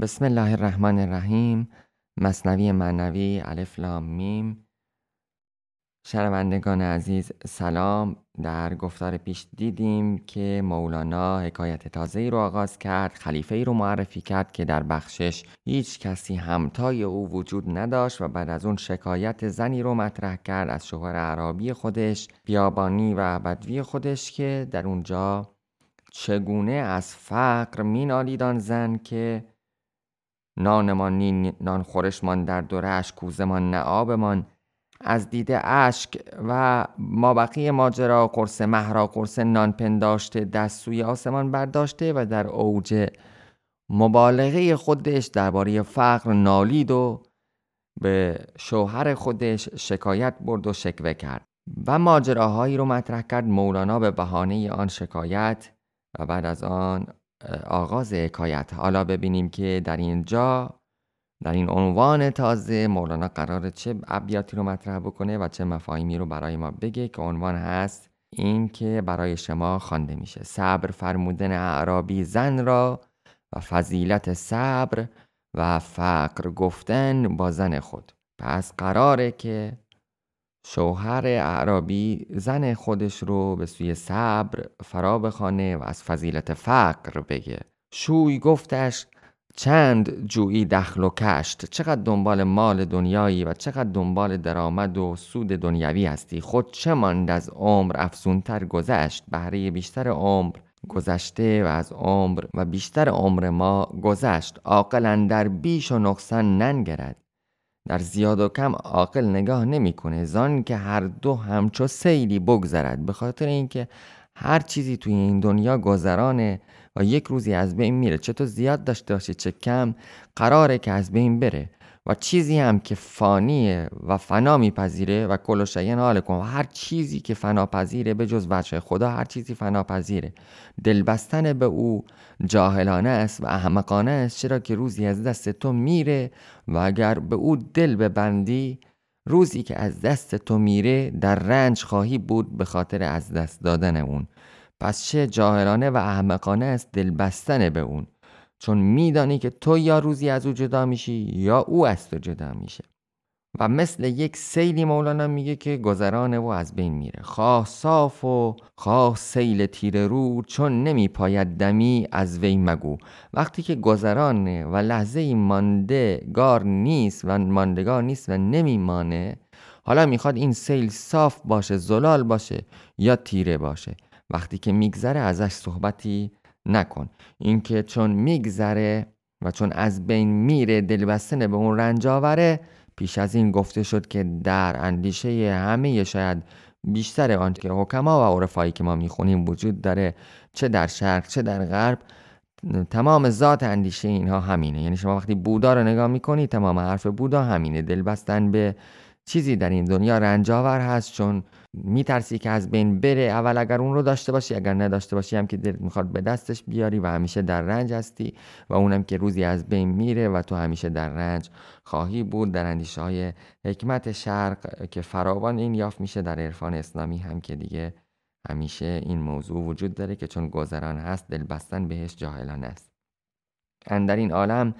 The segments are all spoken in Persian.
بسم الله الرحمن الرحیم. مصنوی معنوی الف لام میم. شنوندگان عزیز سلام. در گفتار پیش دیدیم که مولانا حکایت تازه ای رو آغاز کرد خلیفه ای رو معرفی کرد که در بخشش هیچ کسی همتای او وجود نداشت و بعد از اون شکایت زنی رو مطرح کرد از شوهر عربی خودش بیابانی و بدوی خودش که در اونجا چگونه از فقر مینالید زن که نانمان نی نان خورشمان در دورش کوزمان نه آبمان. از دیده اشک و مابقی ماجرا قرص مهرا قرص نان پنداشته دست سوی آسمان برداشته و در اوج مبالغه خودش درباره فقر نالید و به شوهر خودش شکایت برد و شکوه کرد. و ماجراهایی رو مطرح کرد مولانا به بهانه آن شکایت و بعد از آن آغاز حکایت. حالا ببینیم که در اینجا در این عنوان تازه مولانا قرار چه ابیاتی رو مطرح بکنه و چه مفاهیمی رو برای ما بگه که عنوان هست این که برای شما خوانده میشه. صبر فرمودن اعرابی زن را و فضیلت صبر و فقر گفتن با زن خود. پس قراره که شوهر اعرابی زن خودش رو به سوی صبر فرا بخانه و از فضیلت فقر بگه. شوی گفتش چند جویی دخل و کشت؟ چقدر دنبال مال دنیایی و چقدر دنبال درآمد و سود دنیوی هستی؟ خود چه ماند از عمر؟ افزونتر گذشت. بهره بیشتر عمر گذشته و از عمر و بیشتر عمر ما گذشت. عاقل در بیش و نقصان ننگرد. در زیاد و کم عاقل نگاه نمی‌کنه. زان که هر دو همچو سیلی بگذرد به خاطر اینکه هر چیزی توی این دنیا گذرانه و یک روزی از بین میره. چه تو زیاد داشته باشی چه کم قراره که از بین بره. و چیزی هم که فانیه و فنا میپذیره و کل شیء حال کن و هر چیزی که فنا پذیره به جز وجه خدا هر چیزی فنا پذیره دل بستن به او جاهلانه است و احمقانه است چرا که روزی از دست تو میره و اگر به او دل ببندی روزی که از دست تو میره در رنج خواهی بود به خاطر از دست دادن اون. پس چه جاهلانه و احمقانه است دل بستن به اون. چون میدانی که تو یا روزی از او جدا میشی یا او از تو جدا میشه. و مثل یک سیلی مولانا میگه که گذرانه و از بین میره. خواه صاف و خواه سیل تیر رو چون نمیپاید دمی از وی مگو. وقتی که گذرانه و لحظه ای مانده گار نیست و ماندگار نیست و نمیمانه حالا می‌خواد این سیل صاف باشه زلال باشه یا تیره باشه. وقتی که میگذره ازش صحبتی نکن. اینکه چون میگذره و چون از بین میره دلبستنه به اون رنج آوره پیش از این گفته شد که در اندیشه همه شاید بیشتر آن که حکما و عرفایی که ما می‌خونیم وجود داره چه در شرق چه در غرب تمام ذات اندیشه اینها همینه. یعنی شما وقتی بودا رو نگاه می‌کنی تمام حرف بودا همینه. دل بستن به چیزی در این دنیا رنجاور هست چون میترسی که از بین بره اول اگر اون رو داشته باشی اگر نداشته باشی هم که دلت می‌خواد به دستش بیاری و همیشه در رنج هستی و اونم که روزی از بین میره و تو همیشه در رنج خواهی بود. در اندیشه های حکمت شرق که فراوان این یافت میشه در عرفان اسلامی هم که دیگه همیشه این موضوع وجود داره که چون گذران هست دل بستن بهش جاهلان است. در این عالم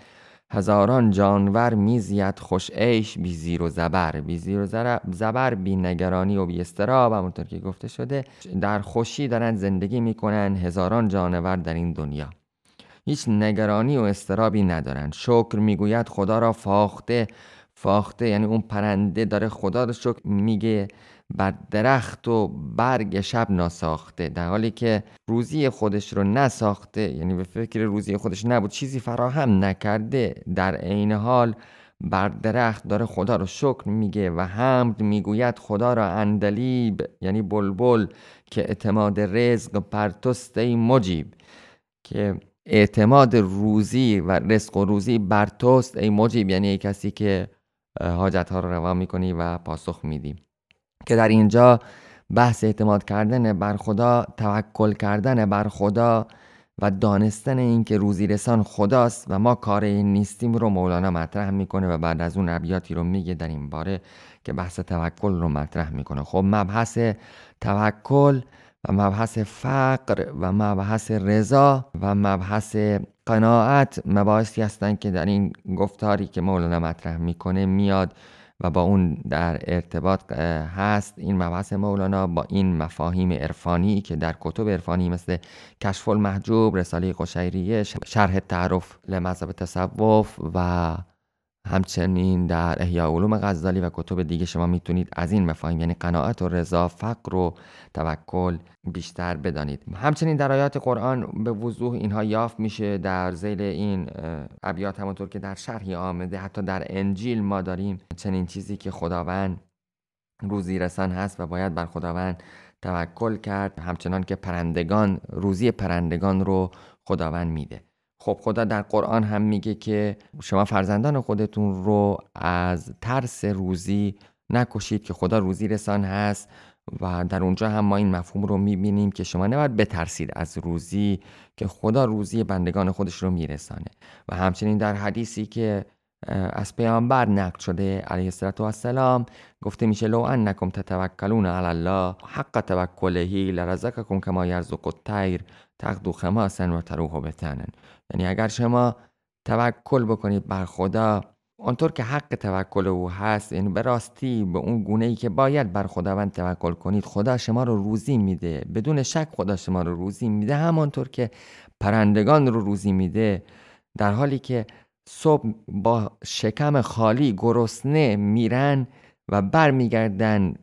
هزاران جانور میزید خوش عیش بی زیر و زبر. بی زیر و زبر بی نگرانی و بی استراب همونطور که گفته شده. در خوشی دارن زندگی می‌کنن هزاران جانور در این دنیا. هیچ نگرانی و استرابی ندارن. شکر می‌گوید خدا را فاخته فاخته. یعنی اون پرنده داره خدا رو شکر میگه. بر درخت و برگ شب ناساخته. در حالی که روزی خودش رو نساخته یعنی به فکر روزی خودش نبود چیزی فراهم نکرده در عین حال بر درخت داره خدا رو شکر میگه و حمد می‌گوید خدا را اندلیب یعنی بلبل که اعتماد رزق پرتست ای مجیب که اعتماد روزی و رزق و روزی بر توست ای مجیب یعنی ای کسی که حاجت ها رو روا می‌کنی و پاسخ میدی. که در اینجا بحث اعتماد کردن بر خدا توکل کردن بر خدا و دانستن اینکه روزی رسان خداست و ما کار نیستیم رو مولانا مطرح می‌کنه و بعد از اون ابیاتی رو میگه در این باره که بحث توکل رو مطرح می‌کنه. خب مبحث توکل و مبحث فقر و مبحث رضا و مبحث قناعت مباحثی هستند که در این گفتاری که مولانا مطرح می‌کنه میاد و با اون در ارتباط هست. این مبحث مولانا با این مفاهیم عرفانی که در کتب عرفانی مثل کشف المحجوب رساله قشیریه شرح تعرف لمذهب تصوف و همچنین در احیاء علوم غزالی و کتب دیگه شما می‌تونید از این مفاهیم یعنی قناعت و رضا فقر و توکل بیشتر بدانید. همچنین در آیات قرآن به وضوح اینها یافت میشه در زیل این ابیات همونطور که در شرحی آمده حتی در انجیل ما داریم چنین چیزی که خداوند روزی رسان هست و باید بر خداوند توکل کرد همچنان که پرندگان روزی پرندگان رو خداوند میده. خب خدا در قرآن هم میگه که شما فرزندان خودتون رو از ترس روزی نکشید که خدا روزی رسان هست و در اونجا هم ما این مفهوم رو می‌بینیم که شما نباید بترسید از روزی که خدا روزی بندگان خودش رو میرسانه. و همچنین در حدیثی که از پیامبر نقل شده علیه السلام گفته میشه لو انکم تتوکلون علی الله حق توکلهی لرزقکم کما یرزق الطیر تغدو خماسن و تروح بتنن. یعنی اگر شما توکل بکنید بر خدا آنطور که حق توکل او هست یعنی به راستی به اون گونه ای که باید بر خداوند توکل کنید خدا شما رو روزی میده. بدون شک خدا شما رو روزی میده. همانطور که پرندگان رو روزی میده در حالی که صبح با شکم خالی گرسنه میرن و برمیگردن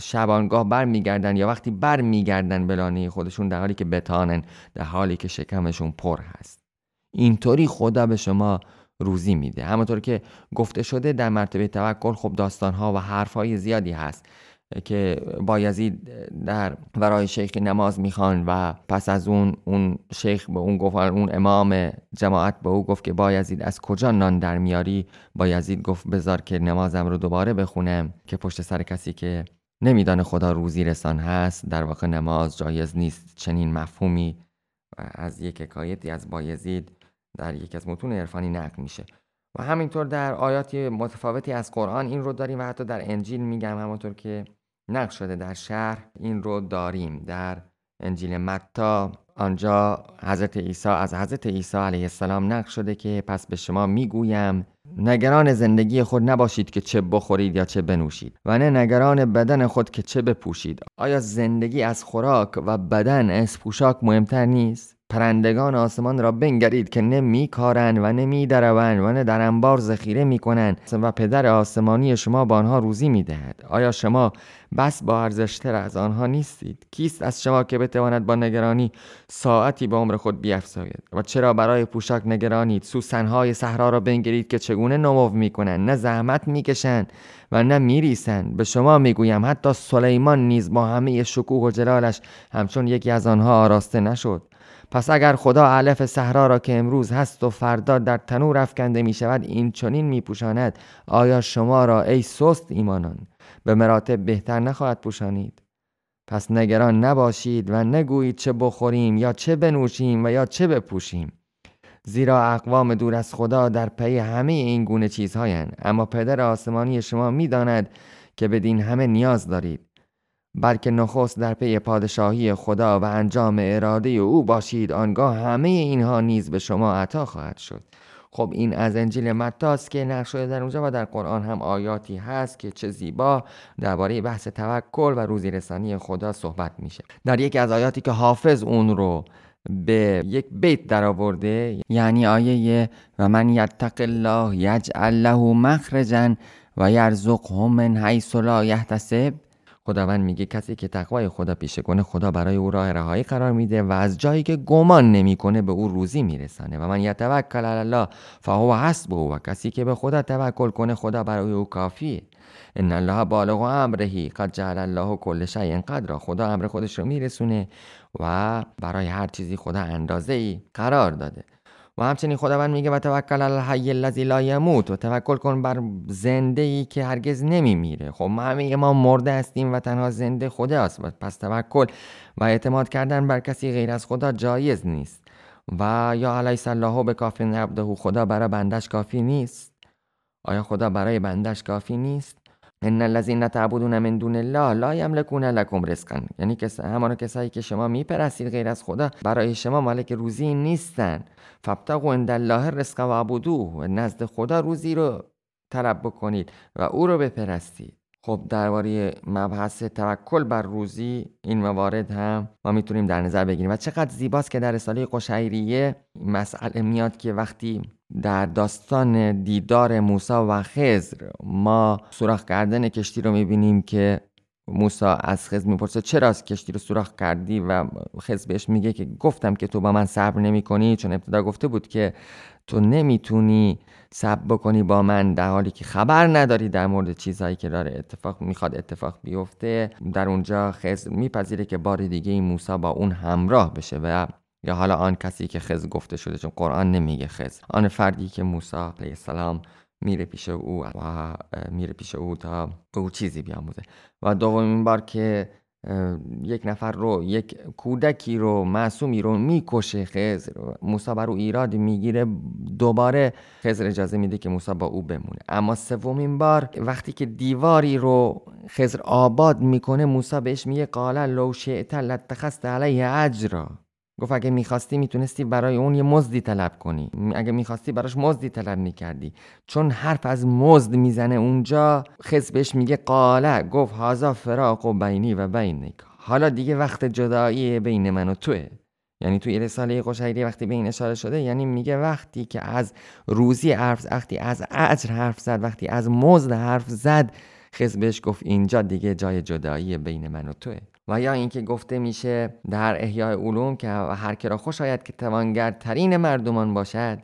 شبانگاه برمیگردن یا وقتی برمیگردن به لانه خودشون در حالی که بتانن در حالی که شکمشون پر هست. اینطوری خدا به شما روزی میده. همونطور که گفته شده در مرتبه توکل خب داستانها و حرفهای زیادی هست. که بایزید در ورای شیخ نماز می‌خوان و پس از اون اون شیخ به اون گفت اون امام جماعت به او گفت که بایزید از کجا نان در میاری؟ بایزید گفت بذار که نمازم رو دوباره بخونم که پشت سر کسی که نمیدانه خدا روزی رسان هست در واقع نماز جایز نیست چنین مفهومی از یک حکایتی از بایزید در یکی از متون عرفانی نقل میشه. و همینطور در آیات متفاوتی از قرآن این رو داریم و حتی در انجیل میگم همونطور که نقل شده در شهر این رو داریم. در انجیل متا آنجا حضرت عیسی از حضرت عیسی علیه السلام نقل شده که پس به شما می‌گویم نگران زندگی خود نباشید که چه بخورید یا چه بنوشید و نه نگران بدن خود که چه بپوشید. آیا زندگی از خوراک و بدن از پوشاک مهمتر نیست؟ پرندگان آسمان را بنگرید که نمی کارن و نمی دروند و نه در انبار ذخیره می کنند و پدر آسمانی شما با آنها روزی می دهد. آیا شما بس با ارزشتر از آنها نیستید؟ کیست از شما که بتواند با نگرانی ساعتی به عمر خود بیافزاید و چرا برای پوشاک نگرانید؟ سوسنهای صحرا را بنگرید که چگونه نمو می کنند؟ نه زحمت می کشند و نه میریسند به شما می‌گویم حتی سلیمان نیز با همه شکوه و جلالش همچون یکی از آنها آراسته نشد. پس اگر خدا علف صحرا را که امروز هست و فردا در تنور افکنده می شود این چنین می پوشاند آیا شما را ای سست ایمانان به مراتب بهتر نخواهد پوشانید؟ پس نگران نباشید و نگویید چه بخوریم یا چه بنوشیم و یا چه بپوشیم. زیرا اقوام دور از خدا در پی همه این گونه چیزهایند. اما پدر آسمانی شما می‌داند که بدین همه نیاز دارید. بلکه نخست در پی پادشاهی خدا و انجام اراده او باشید آنگاه همه اینها نیز به شما عطا خواهد شد. خب این از انجیل متاست که نقش شده در اونجا و در قرآن هم آیاتی هست که چه زیبا درباره بحث توکل و روزی رسانی خدا صحبت میشه. در یکی از آیاتی که حافظ اون رو به یک بیت درآورده یعنی آیه و من یتق الله یجعل له مخرجا و یرزقه من حیث لا یحتسب خداوند میگه کسی که تقوای خدا پیشه کنه خدا برای او راه رهایی قرار میده و از جایی که گمان نمی‌کنه به او روزی میرسانه. و من یتوکل علی الله فهو حسبه و کسی که به خدا توکل کنه خدا برای او کافیه. ان الله بالغ امرهی قد جعل الله کل شیء قدر خدا امر خودش رو میرسونه و برای هر چیزی خدا اندازه ای قرار داده. و همچنین خداوند میگه و توکل علی الحی الذی لا یموت و توکل کن بر زنده ای که هرگز نمیمیره. خب ما همه ما مرده هستیم و تنها زنده خداست. و پس توکل و اعتماد کردن بر کسی غیر از خدا جایز نیست. و یا علیس الله به کافی عبده خدا برای بندش کافی نیست. آیا خدا برای بندش کافی نیست؟ ان الذين تعبدون من دون الله لا یملکون لکم رزقا. یعنی کس همان کسایی که شما میپرستید غیر از خدا برای شما مالک روزی نیستن. فابتغوا عند الله الرزق و نزد خدا روزی رو طلب بکنید و او رو بپرستید. خب درباره مبحث توکل بر روزی این موارد هم ما می‌تونیم در نظر بگیریم. و چقدر زیباست که در رساله قشیریه مسئله میاد که وقتی در داستان دیدار موسی و خزر ما سوراخ کردن کشتی رو می‌بینیم که موسی از خزر می‌پرسه چرا از کشتی رو سوراخ کردی؟ و خزر بهش میگه که گفتم که تو با من صبر نمی کنی چون ابتدا گفته بود که تو نمی‌تونی صبر بکنی با من در حالی که خبر نداری در مورد چیزهایی که داره اتفاق می‌خواد اتفاق بیفته. در اونجا خزر میپذیره که بار دیگه این موسی با اون همراه بشه و یا حالا آن کسی که خز گفته شده چون قرآن نمیگه خز آن فردی که موسی علیه السلام میره پیش او و میره پیش او تا او چیزی بیاموزه. و دومین بار که یک نفر رو یک کودکی رو معصومی رو می‌کشه خزر موسی بر او ایراد می‌گیره دوباره خزر اجازه میده که موسی با او بمونه. اما سومین بار وقتی که دیواری رو خزر آباد می‌کنه موسی بهش میگه قال لو شئت لاتخذت علیه اجرا. گفت اگه می‌خواستی می‌تونستی برای اون یه مزدی طلب کنی. اگه می‌خواستی براش مزدی طلب می‌کردی. چون حرف از مزد می‌زنه اونجا خز بهش میگه قاله گفت هازا فراق و بینی و بینک. حالا دیگه وقت جدایی بین من و توه. یعنی توی رساله قشیری وقتی به این اشاره شده یعنی میگه وقتی که از روزی حرف وقتی از اجر حرف زد وقتی از مزد حرف زد خز بهش گفت اینجا دیگه جای جدایی بین من و توه. و یا اینکه گفته میشه در احیاء علوم که هر که را خوش آید که توانگرترین مردمان باشد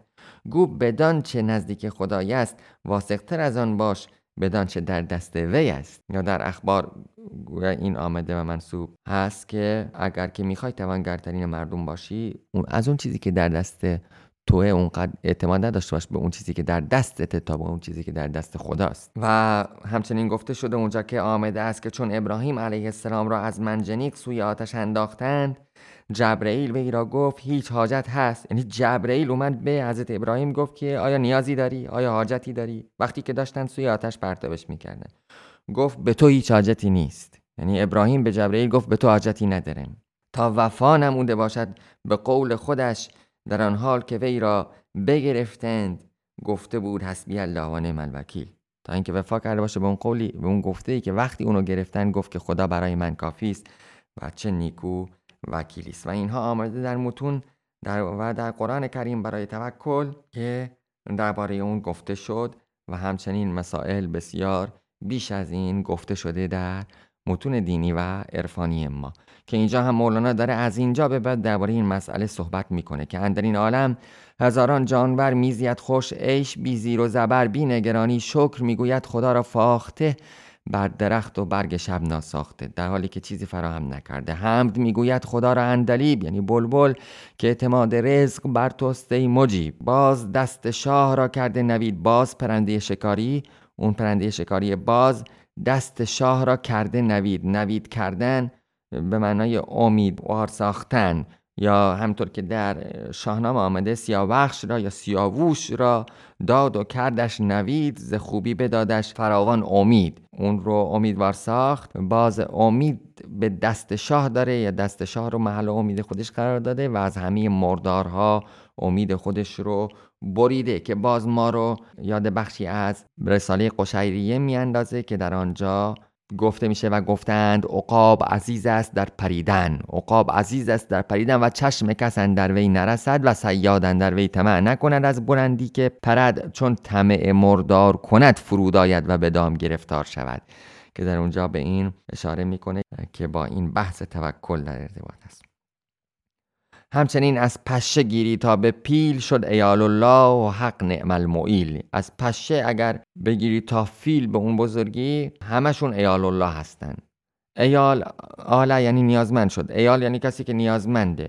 گو بدان چه نزدیک خدای است واسقتر از آن باش بدان چه در دست وی است. یا در اخبار این آمده و منصوب هست که اگر که می‌خوای توانگرترین مردم باشی از اون چیزی که در دست توه اونقدر اعتماد نداشته باش به اون چیزی که در دستت تا به اون چیزی که در دست خداست. و همچنین گفته شده اونجا که آمده است که چون ابراهیم علیه السلام را از منجنیق سوی آتش انداختند جبرئیل وی را گفت هیچ حاجت هست. یعنی جبرئیل اومد به حضرت ابراهیم گفت که آیا نیازی داری؟ آیا حاجتی داری؟ وقتی که داشتن سوی آتش پرتابش می‌کردن. گفت به تو هیچ حاجتی نیست. یعنی ابراهیم به جبرئیل گفت به تو حاجتی نداره تا وفا نموده باشد به قول خودش در آن حال که وی را بگرفتند گفته بود حسبی الله و نعم الوکیل. تا اینکه وفا کرده باشه به اون قولی به اون گفته ای که وقتی اونو گرفتن گفت که خدا برای من کافی است و چه نیکو وکیلی است. و اینها آمده در متون در و در قرآن کریم برای توکل که درباره اون گفته شد و همچنین مسائل بسیار بیش از این گفته شده در متون دینی و عرفانی ما. که اینجا هم مولانا داره از اینجا به بعد درباره این مسئله صحبت می‌کنه که اندر این عالم هزاران جانور میزید خوش عیش بی زیر و زبر بی نگرانی شکر می‌گوید خدا را فاخته بر درخت و برگ شب ناساخته. در حالی که چیزی فراهم نکرده. حمد می‌گوید خدا را اندلیب یعنی بلبل که اعتماد رزق بر توسته مجیب. باز دست شاه را کرده نوید باز پرنده شکاری. اون پرنده شکاری باز دست شاه را کرده نوید. نوید کردن به معنای امیدوار ساختن یا همطور که در شاهنامه آمده سیاوخش را یا سیاووش را داد و کردش نوید ز خوبی بدادش فراوان امید. اون رو امیدوار ساخت. باز امید به دست شاه داره یا دست شاه رو محل امید خودش قرار داده و از همه مردارها امید خودش رو بریده که باز ما رو یاد بخشی از رساله قشیریه میاندازه که در آنجا گفته میشه و گفتند عقاب عزیز است در پریدن. عقاب عزیز است در پریدن و چشم کس در وی نرسد و سیاد در وی طمع نکند از بلندی که پرد. چون طمع مردار کند فرود آید و به دام گرفتار شود. که در اونجا به این اشاره می‌کنه که با این بحث توکل در ارتباط است. همچنین از پشه گیری تا به پیل شد ایال الله و حق نعم المعیل. از پشه اگر بگیری تا فیل به اون بزرگی همشون ایال الله هستن. ایال آله یعنی نیازمند شد. ایال یعنی کسی که نیازمنده.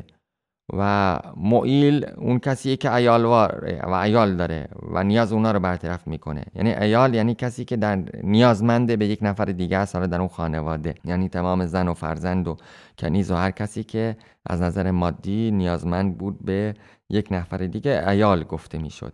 و معیل اون کسیه که ایالواره و ایال داره و نیاز اونا رو برطرف می‌کنه. یعنی ایال یعنی کسی که در نیازمنده به یک نفر دیگه است در اون خانواده. یعنی تمام زن و فرزند و کنیز و هر کسی که از نظر مادی نیازمند بود به یک نفر دیگه ایال گفته می‌شد.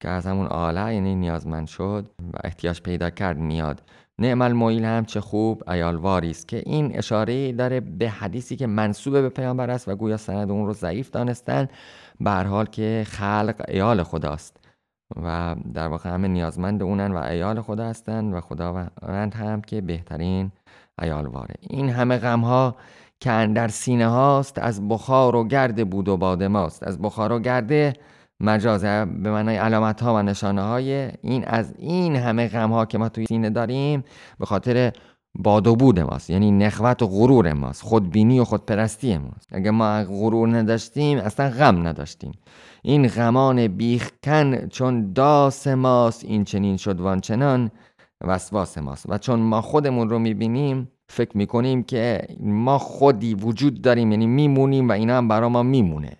که از همون آله یعنی نیازمند شد و احتیاج پیدا کرد میاد. نعم المویل هم چه خوب ایالواری است که این اشاره داره به حدیثی که منصوب به پیامبر است و گویا سند اون رو ضعیف دانستن به حال که خلق ایال خداست و در واقع همه نیازمند اونن و ایال خدا هستند و خداوند هم که بهترین ایالواره. این همه غم ها که اندر سینه هاست از بخار و گرد بود و باد ماست. از بخار و گرده مجاز به معنای علامت ها و نشانه های این از این همه غم ها که ما توی سینه داریم به خاطر باد و بود ماست. یعنی نخوت و غرور ماست. خودبینی و خودپرستی ماست. اگه ما غرور نداشتیم اصلا غم نداشتیم. این غمان بیخکن چون داس ماست این چنین شد وانچنان وسواس ماست. و چون ما خودمون رو می‌بینیم فکر می‌کنیم که ما خودی وجود داریم یعنی میمونیم و اینا هم برای ما میمونه.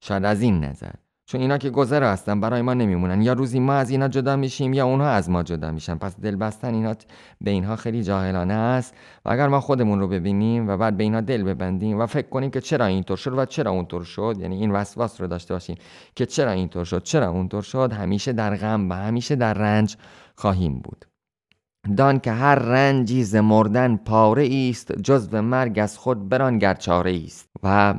شاید از این نظر. چون اینا که گذر هستن برای ما نمیمونن. یا روزی ما از اینا جدا میشیم یا اونها از ما جدا میشن. پس دل بستن اینا به اینها خیلی جاهلانه است. و اگر ما خودمون رو ببینیم و بعد به اینا دل ببندیم و فکر کنیم که چرا اینطور شد و چرا اونطور شد یعنی این وسواس رو داشته باشیم که چرا اینطور شد چرا اونطور شد همیشه در غم و همیشه در رنج خواهیم بود. دان که هر رنجی ز مردن پاره است جز مرگ از خود بران گرچاره است. و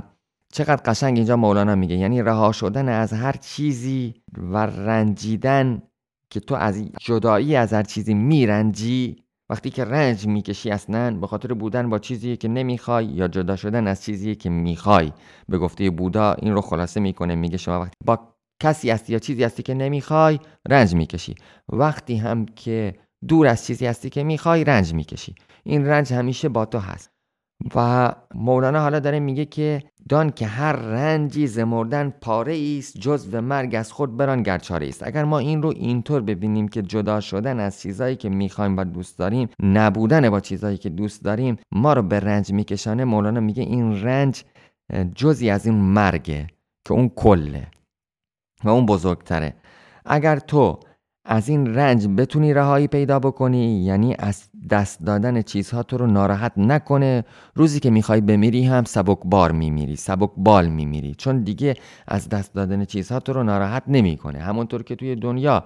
چقدر قشنگ اینجا مولانا میگه. یعنی رها شدن از هر چیزی و رنجیدن که تو از جدایی از هر چیزی میرنجی وقتی که رنج می‌کشی اصلا به خاطر بودن با چیزی که نمی‌خوای یا جدا شدن از چیزی که می‌خوای. به گفته بودا این رو خلاصه می‌کنه میگه شما وقتی با کسی هستی یا چیزی هستی که نمی‌خوای رنج می‌کشی. وقتی هم که دور از چیزی هستی که می‌خوای رنج می‌کشی. این رنج همیشه با تو هست. و مولانا حالا داره میگه که دان که هر رنجی ز مردن پاره است جز و مرگ از خود بران گرچاره است. اگر ما این رو اینطور ببینیم که جدا شدن از چیزایی که می‌خوایم و دوست داریم نبودن با چیزایی که دوست داریم ما رو به رنج میکشانه مولانا میگه این رنج جزی از این مرگه که اون کله و اون بزرگتره. اگر تو از این رنج بتونی رهایی پیدا بکنی یعنی از دست دادن چیزها تو رو ناراحت نکنه. روزی که می‌خوای بمیری هم سبک بار میمیری سبک بال میمیری. چون دیگه از دست دادن چیزها تو رو ناراحت نمی‌کنه. همونطور که توی دنیا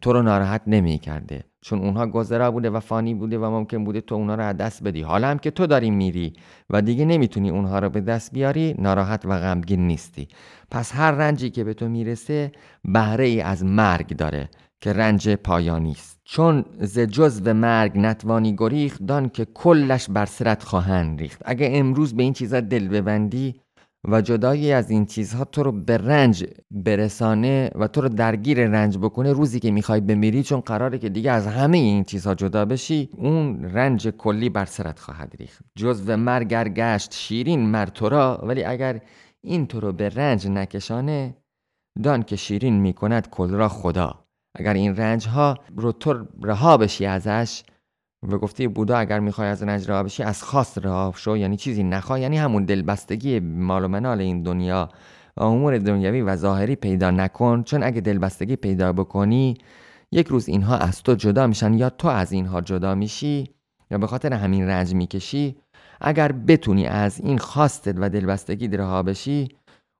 تو رو ناراحت نمی‌کرده. چون اونها گذرا بوده و فانی بوده و ممکن بوده تو اونها رو از دست بدی. حالا هم که تو داری میری و دیگه نمی‌تونی اونها رو به دست بیاری ناراحت و غمگین نیستی. پس هر رنجی که به تو می‌رسه بهره ای از مرگ داره که رنج پایانی است. چون ز جز و مرگ نتوانی گریخت دان که کلش بر سرت خواهند ریخت. اگه امروز به این چیزا دل ببندی و جدایی از این چیزها تو رو به رنج برسانه و تو رو درگیر رنج بکنه روزی که می‌خوای بمیری چون قراره که دیگه از همه این چیزها جدا بشی اون رنج کلی بر سرت خواهد ریخت. جز و مرگر گشت شیرین مر تو را ولی اگر این تو رو به رنج نکشانه دان که شیرین می‌کند کل را خدا. اگر این رنج ها رو تو رها بشی ازش و گفته بودا اگر می‌خوای از رنج رها بشی از خاص رها شو یعنی چیزی نخواه یعنی همون دلبستگی مال و منال این دنیا امور دنیوی و ظاهری پیدا نکن چون اگه دلبستگی پیدا بکنی یک روز اینها از تو جدا میشن یا تو از اینها جدا میشی یا به خاطر همین رنج می‌کشی. اگر بتونی از این خواستت و دلبستگی رها بشی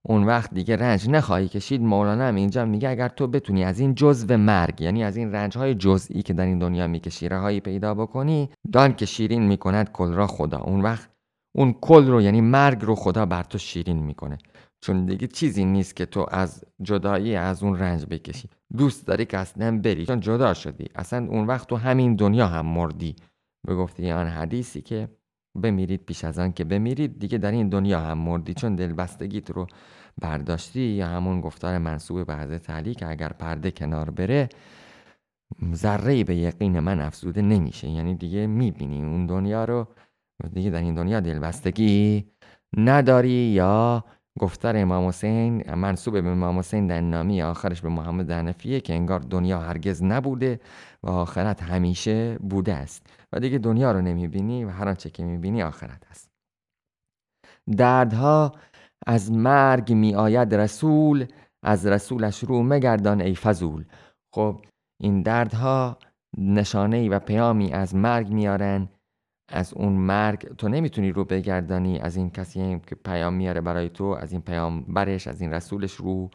اون وقت دیگه رنج نخواهی کشید. مولانا هم اینجا میگه اگر تو بتونی از این جزء مرگ یعنی از این رنج های جزئی که در این دنیا می‌کشی رهایی پیدا بکنی دان که شیرین می‌کند کل را خدا. اون وقت اون کل رو یعنی مرگ رو خدا بر تو شیرین می‌کنه چون دیگه چیزی نیست که تو از جدایی از اون رنج بکشی. دوست داری که اصلا بری چون جدا شدی. اصلا اون وقت تو همین دنیا هم مردی. به گفته آن حدیثی که بمیرید پیش از آن که بمیرید دیگه در این دنیا هم مردی. چون دلبستگیت رو برداشتی یا همون گفتار منصوب به حضرت علی اگر پرده کنار بره ذره به یقین من افزوده نمیشه. یعنی دیگه می‌بینی اون دنیا رو. دیگه در این دنیا دلبستگی نداری یا گفتار امام حسین منصوب به امام حسین در نامی آخرش به محمد حنفیه که انگار دنیا هرگز نبوده. و آخرت همیشه بوده است. و دیگه دنیا رو نمی‌بینی و هر آنچه که می‌بینی آخرت است. دردها از مرگ می آید رسول از رسولش رو مگردان ای فضول. خب این دردها نشانه و پیامی از مرگ میارن از اون مرگ تو نمی‌تونی رو بگردانی از این کسی که پیام میاره برای تو از این پیام برش از این رسولش رو.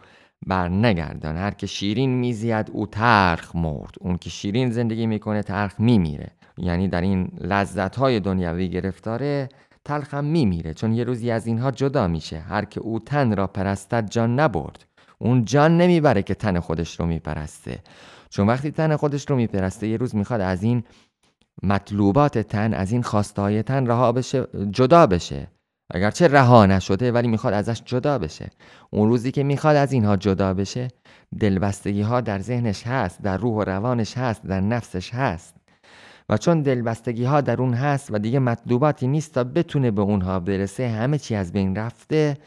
بر نگردان هر که شیرین میزید او ترخ مرد. اون که شیرین زندگی می‌کنه ترخ میمیره. یعنی در این لذت های دنیوی گرفتاره تلخ هم میمیره. چون یه روزی از اینها جدا میشه. هر که او تن را پرستد جان نبرد. اون جان نمی‌بره که تن خودش رو میپرسته. چون وقتی تن خودش رو میپرسته یه روز می‌خواد از این مطلوبات تن از این خواستهای تن رها بشه جدا بشه. اگرچه رها نشده ولی می‌خواد ازش جدا بشه. اون روزی که می‌خواد از اینها جدا بشه دلبستگی ها در ذهنش هست در روح و روانش هست در نفسش هست. و چون دلبستگی ها در اون هست و دیگه مطلوباتی نیست تا بتونه به اونها برسه همه چی از بین رفته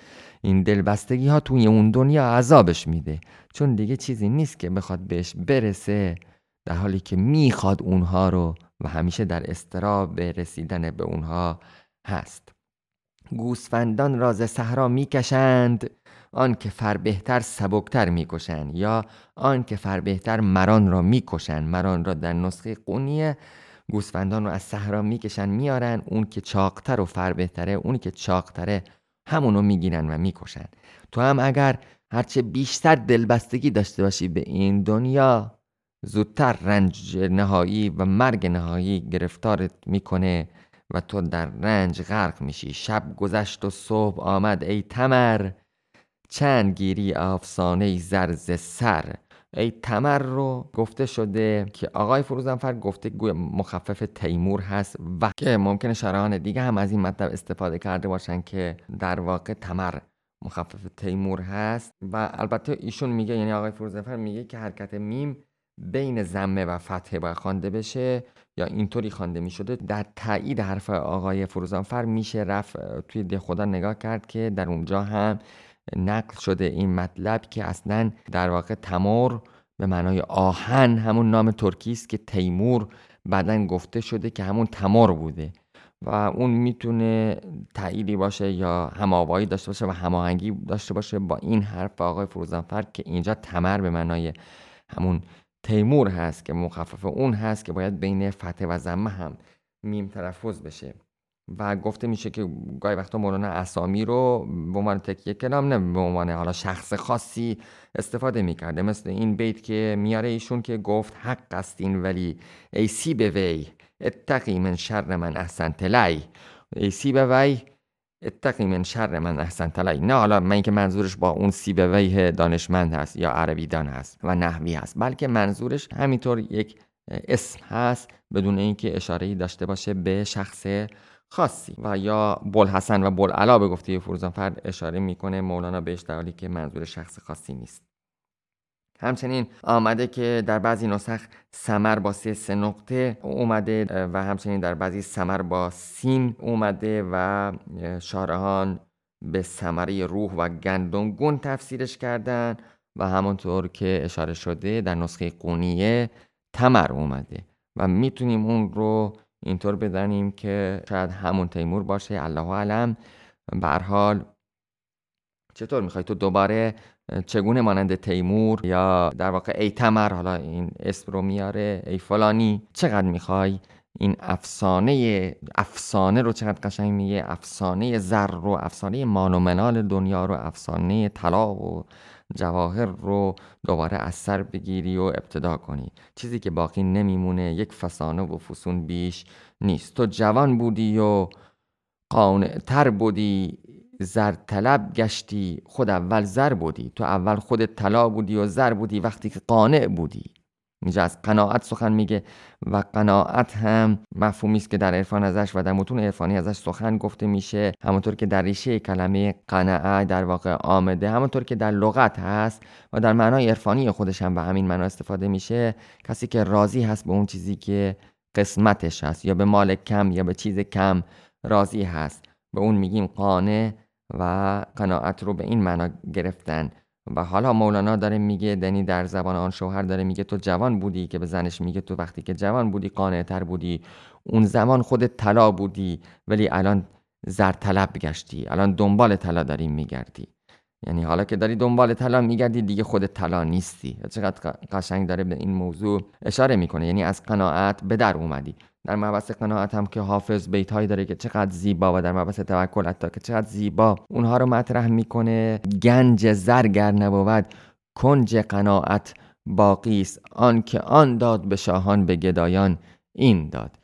این دلبستگی ها توی اون دنیا عذابش میده. چون دیگه چیزی نیست که بخواد بهش برسه در حالی که می‌خواد اونها رو و همیشه در استراب رسیدن به اونها هست. گوسفندان را ز صحرا می‌کشند. آن که فر بهتر سبکتر می‌کشند یا آن که فر بهتر مران را می‌کشند. مران را در نسخه قونیه گوسفندان رو از صحرا می‌کشن میارن اون که چاقتر و فر بهتره اون که چاقتره همونو می‌گیرن و می‌کشن تو هم اگر هرچه بیشتر دلبستگی داشته باشی به این دنیا زودتر رنج نهایی و مرگ نهایی گرفتارت می‌کنه. و تو در رنج غرق میشی. شب گذشت و صبح آمد ای تمر. چند گیری افسانه زرز سر. ای تمر رو گفته شده که آقای فروزنفر گفته گوی مخفف تیمور هست و که ممکنه شرحان دیگه هم از این مطلب استفاده کرده باشن که در واقع تمر مخفف تیمور هست. و البته ایشون میگه یعنی آقای فروزنفر میگه که حرکت میم بین زمه و فتحه باید خوانده بشه یا اینطوری خوانده می شده در تایید حرف آقای فروزانفر میشه رفت توی ده خدا نگاه کرد که در اونجا هم نقل شده این مطلب که اصلا در واقع تمور به معنای آهن همون نام ترکی است که تیمور بعدا گفته شده که همون تمور بوده و اون می‌تونه تاییدی باشه یا هماوایی داشته باشه و هماهنگی داشته باشه با این حرف آقای فروزانفر که اینجا تمر به معنای همون تیمور هست که مخفف اون هست که باید بین فتح و زمه هم میم تلفظ بشه. و گفته میشه که گاهی وقتا مولانا اسامی رو به عنوان تکیه کلام نه به عنوان حالا شخص خاصی استفاده می‌کرده. مثل این بیت که میاره ایشون که گفت حق است این ولی ای سی به وی اتقی من شر من احسن تلی ای سی به وی من شر من احسن تلی نه حالا من که منظورش با اون سیبویه دانشمند هست یا عربی دان هست و نحوی هست بلکه منظورش همینطور یک اسم هست بدون اینکه اشاره داشته باشه به شخص خاصی. و یا بلحسن و بلعلا به گفته فرد اشاره می‌کنه مولانا بهش در حالی که منظور شخص خاصی نیست. همچنین آمده که در بعضی نسخ سمر با سه سه نقطه اومده و همچنین در بعضی سمر با سین اومده و شارهان به سمره روح و گندم گون تفسیرش کردن و همونطور که اشاره شده در نسخه قونیه تمر اومده. و می‌تونیم اون رو اینطور بدانیم که شاید همون تیمور باشه الله علم حال چطور می‌خوای تو دوباره چگونه مانند تیمور یا در واقع ای تمر حالا این اسم رو میاره ای فلانی چقدر می‌خوای این افسانه افسانه رو چقدر قشنگ میگه؟ افسانه زر رو افسانه مان و منال دنیا رو افسانه طلا و جواهر رو دوباره از سر بگیری و ابتدا کنی. چیزی که باقی نمیمونه یک فسانه و فسون بیش نیست. تو جوان بودی و قانعتر بودی زر طلب گشتی خود اول زر بودی. تو اول خود طلا بودی و زر بودی وقتی که قانع بودی. اینجا از قناعت سخن میگه و قناعت هم مفهومی است که در عرفان ازش و در متون عرفانی ازش سخن گفته میشه. همونطور که در ریشه کلمه قناعت در واقع آمده همونطور که در لغت هست و در معنای عرفانی خودش هم به همین معنا استفاده میشه. کسی که راضی هست به اون چیزی که قسمتش هست یا به مال کم یا به چیز کم راضی هست به اون میگیم قانع. و قناعت رو به این معنا گرفتن. و حالا مولانا داره میگه دنی در زبان آن شوهر داره میگه تو جوان بودی که به زنش میگه تو وقتی که جوان بودی قانعتر بودی. اون زمان خودت طلا بودی ولی الان زر طلب گشتی الان دنبال طلا داری میگردی. یعنی حالا که داری دنبال طلا میگردی دیگه خود طلا نیستی. چقدر قشنگ داره به این موضوع اشاره می‌کنه. یعنی از قناعت به در اومدی. در مبحث قناعت هم که حافظ بیت هایی داره که چقدر زیبا و در مبحث توکل حتی که چقدر زیبا اونها رو مطرح می‌کنه. گنج زرگر نبود کنج قناعت باقی است. آن که آن داد به شاهان به گدایان این داد.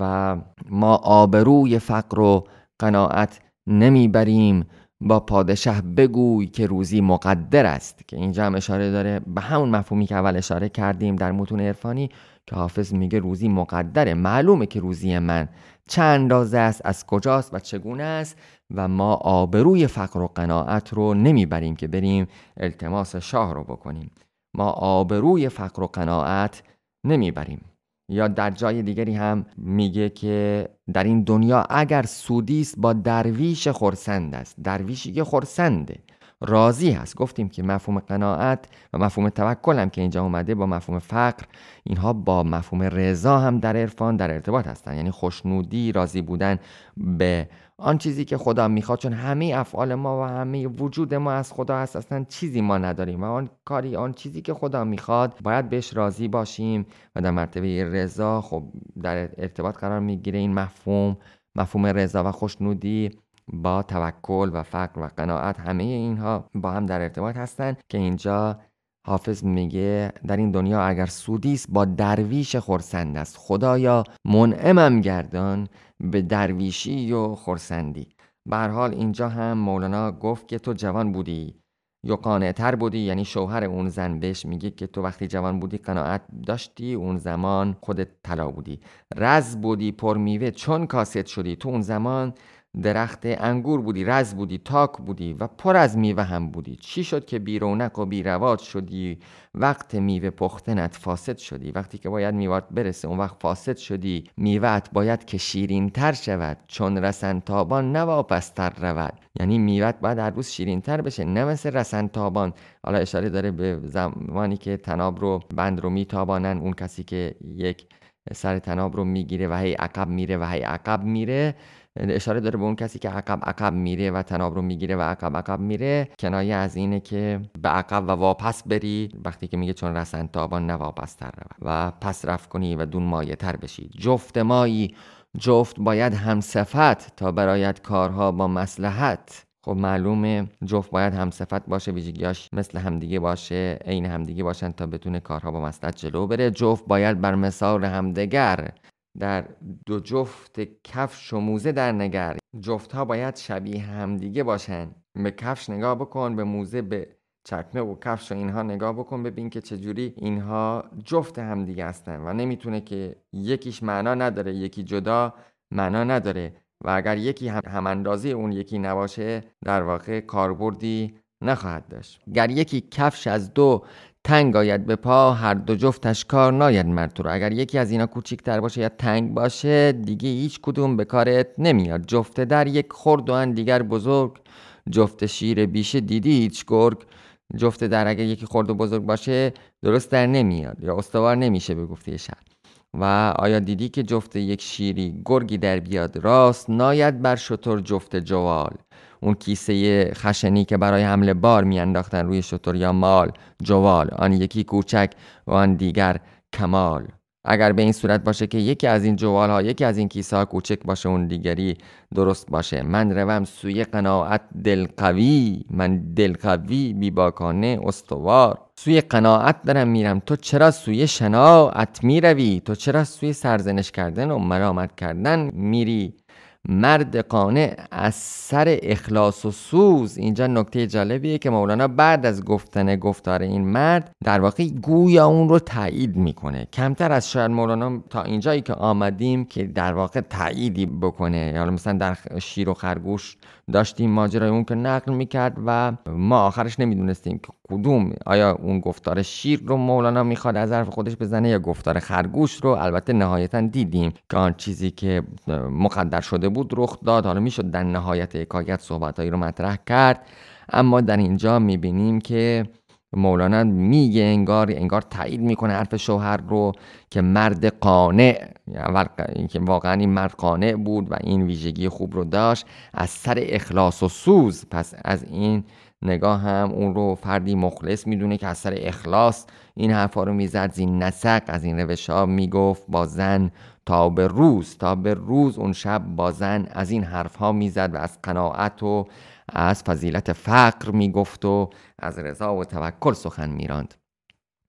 و ما آبروی فقر و قناعت نمی‌بریم. با پادشه بگوی که روزی مقدر است. که اینجا هم اشاره داره به همون مفهومی که اول اشاره کردیم در متون عرفانی. که حافظ میگه روزی مقدره. معلومه که روزی من چند اندازه است از کجاست و چگونه است و ما آبروی فقر و قناعت رو نمی‌بریم که بریم التماس شاه رو بکنیم. ما آبروی فقر و قناعت نمی‌بریم. یا در جای دیگری هم میگه که در این دنیا اگر سودی است با درویش خورسند است. درویشی که خورسنده راضی هست. گفتیم که مفهوم قناعت و مفهوم توکل هم که اینجا اومده با مفهوم فقر اینها با مفهوم رضا هم در عرفان در ارتباط هستن. یعنی خوشنودی راضی بودن به آن چیزی که خدا می‌خواد. چون همه افعال ما و همه وجود ما از خدا هست اصلا چیزی ما نداریم و آن کاری آن چیزی که خدا می‌خواد باید بهش راضی باشیم و در مرتبه رضا خب در ارتباط قرار می‌گیره این مفهوم مفهوم رضا و خوشنودی. با توکل و فقر و قناعت همه اینها با هم در ارتباط هستند که اینجا حافظ میگه در این دنیا اگر سودیست با درویش خورسند است. خدایا منعمم گردان به درویشی و خورسندی به حال اینجا هم مولانا گفت که تو جوان بودی یا قانعتر بودی یعنی شوهر اون زن بهش میگه که تو وقتی جوان بودی قناعت داشتی اون زمان خودت طلا بودی. رز بودی پر میوه چون کاسد شدی. تو اون زمان درخت انگور بودی رز بودی تاک بودی و پر از میوه هم بودی. چی شد که بیرونق و بیرواد شدی؟ وقت میوه پختنت فاسد شدی. وقتی که باید میوات برسه اون وقت فاسد شدی. میوهت باید که شیرین تر شود چون رسن تابان نواپستر رود. یعنی میوت باید هر روز شیرین تر بشه نه مثل رسن تابان حالا اشاره داره به زمانی که تناب رو بند رو میتابانن. اون کسی که یک سر تناب رو می‌گیره و هی عقب میره و هی عقب میره اشاره داره به اون کسی که عقب عقب میره و تناب رو می‌گیره و عقب عقب میره. کنایه از اینه که به عقب و واپس بری. وقتی که میگه چون رسن تابان نه واپس تر و پس رفت کنی و دون مایه تر بشی. جفت مایی. جفت باید هم صفت تا برایت کارها با مسلحت خب معلومه جفت باید هم صفت باشه ویژگیاش مثل همدیگه باشه عین همدیگه باشن تا بتونه کارها با مسلحت جلو بره. جفت باید بر مثال همدگر. در دو جفت کفش و موزه در نگر. جفت ها باید شبیه همدیگه باشن. به کفش نگاه بکن به موزه به چکمه و کفش و اینها نگاه بکن ببین که چجوری اینها جفت همدیگه هستن و نمی‌تونه که یکیش معنا نداره یکی جدا معنا نداره و اگر یکی هم, اندازه اون یکی نباشه در واقع کاربردی نخواهد داشت. گر یکی کفش از دو تنگ آید به پا هر دو جفتش کار ناید مرد تو رو. اگر یکی از اینا کوچیکتر باشه یا تنگ باشه دیگه هیچ کدوم به کارت نمیاد. جفته در یک خورد و دیگر بزرگ جفت شیر بیشه دیدی هیچ گرگ؟ جفته در اگر یکی خورد و بزرگ باشه درست در نمیاد یا استوار نمیشه به گفته شهر. و آیا دیدی که جفت یک شیری گرگی در بیاد؟ راست ناید بر شطور جفت جوال. اون کیسه خشنی که برای حمل بار میانداختن روی شطور یا مال جوال آن یکی کوچک و آن دیگر کمال. اگر به این صورت باشه که یکی از این جوال ها یکی از این کیسه ها کوچک باشه اون دیگری درست باشه. من روم سوی قناعت دلقوی من دلقوی بیباکانه استوار. سوی قناعت دارم میرم. تو چرا سوی شناعت می‌روی؟ تو چرا سوی سرزنش کردن و مرامت کردن میری؟ مرد قانع از سر اخلاص و سوز. اینجا نکته جالبیه که مولانا بعد از گفتن گفتار این مرد در واقع گویا اون رو تایید می‌کنه. کمتر از شاید مولانا تا اینجایی که آمدیم که در واقع تاییدی بکنه. یا مثلا در شیر و خرگوش داشتیم ماجرای اون که نقل می‌کرد و ما آخرش نمی‌دونستیم که کدوم آیا اون گفتار شیر رو مولانا می‌خواد از حرف خودش بزنه یا گفتار خرگوش رو؟ البته نهایتا دیدیم که آن چیزی که مقدر شده بود رخ داد. حالا می‌شد در نهایت حکایت صحبتهایی رو مطرح کرد. اما در اینجا می‌بینیم که مولانا میگه انگار انگار تایید می‌کنه حرف شوهر رو که مرد قانع. اول که واقعا این مرد قانع بود و این ویژگی خوب رو داشت. از سر اخلاص و سوز. پس از این نگاه هم اون رو فردی مخلص می‌دونه که از سر اخلاص این حرفا رو می‌زد. زین نسق از این روش ها می‌گفت با زن تا به روز. تا به روز اون شب با زن از این حرف ها می‌زد و از قناعت و از فضیلت فقر می‌گفت و از رضا و توکل سخن میراند.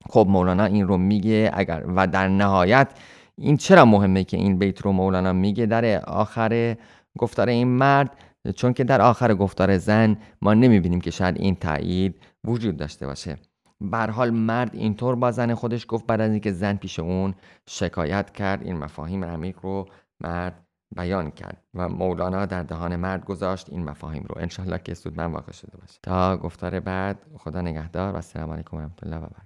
خب مولانا این رو میگه اگر و در نهایت این چرا مهمه که این بیت رو مولانا میگه در آخر گفتار این مرد؟ چون که در آخر گفتار زن ما نمی‌بینیم که شاید این تایید وجود داشته باشه. بر حال مرد اینطور با زن خودش گفت بعد از اینکه زن پیش اون شکایت کرد. این مفاهیم عمیق رو مرد بیان کرد و مولانا در دهان مرد گذاشت این مفاهیم رو. انشالله که من واقع شده باشه تا گفتار بعد خدا نگهدار و السلام علیکم و رحمت الله و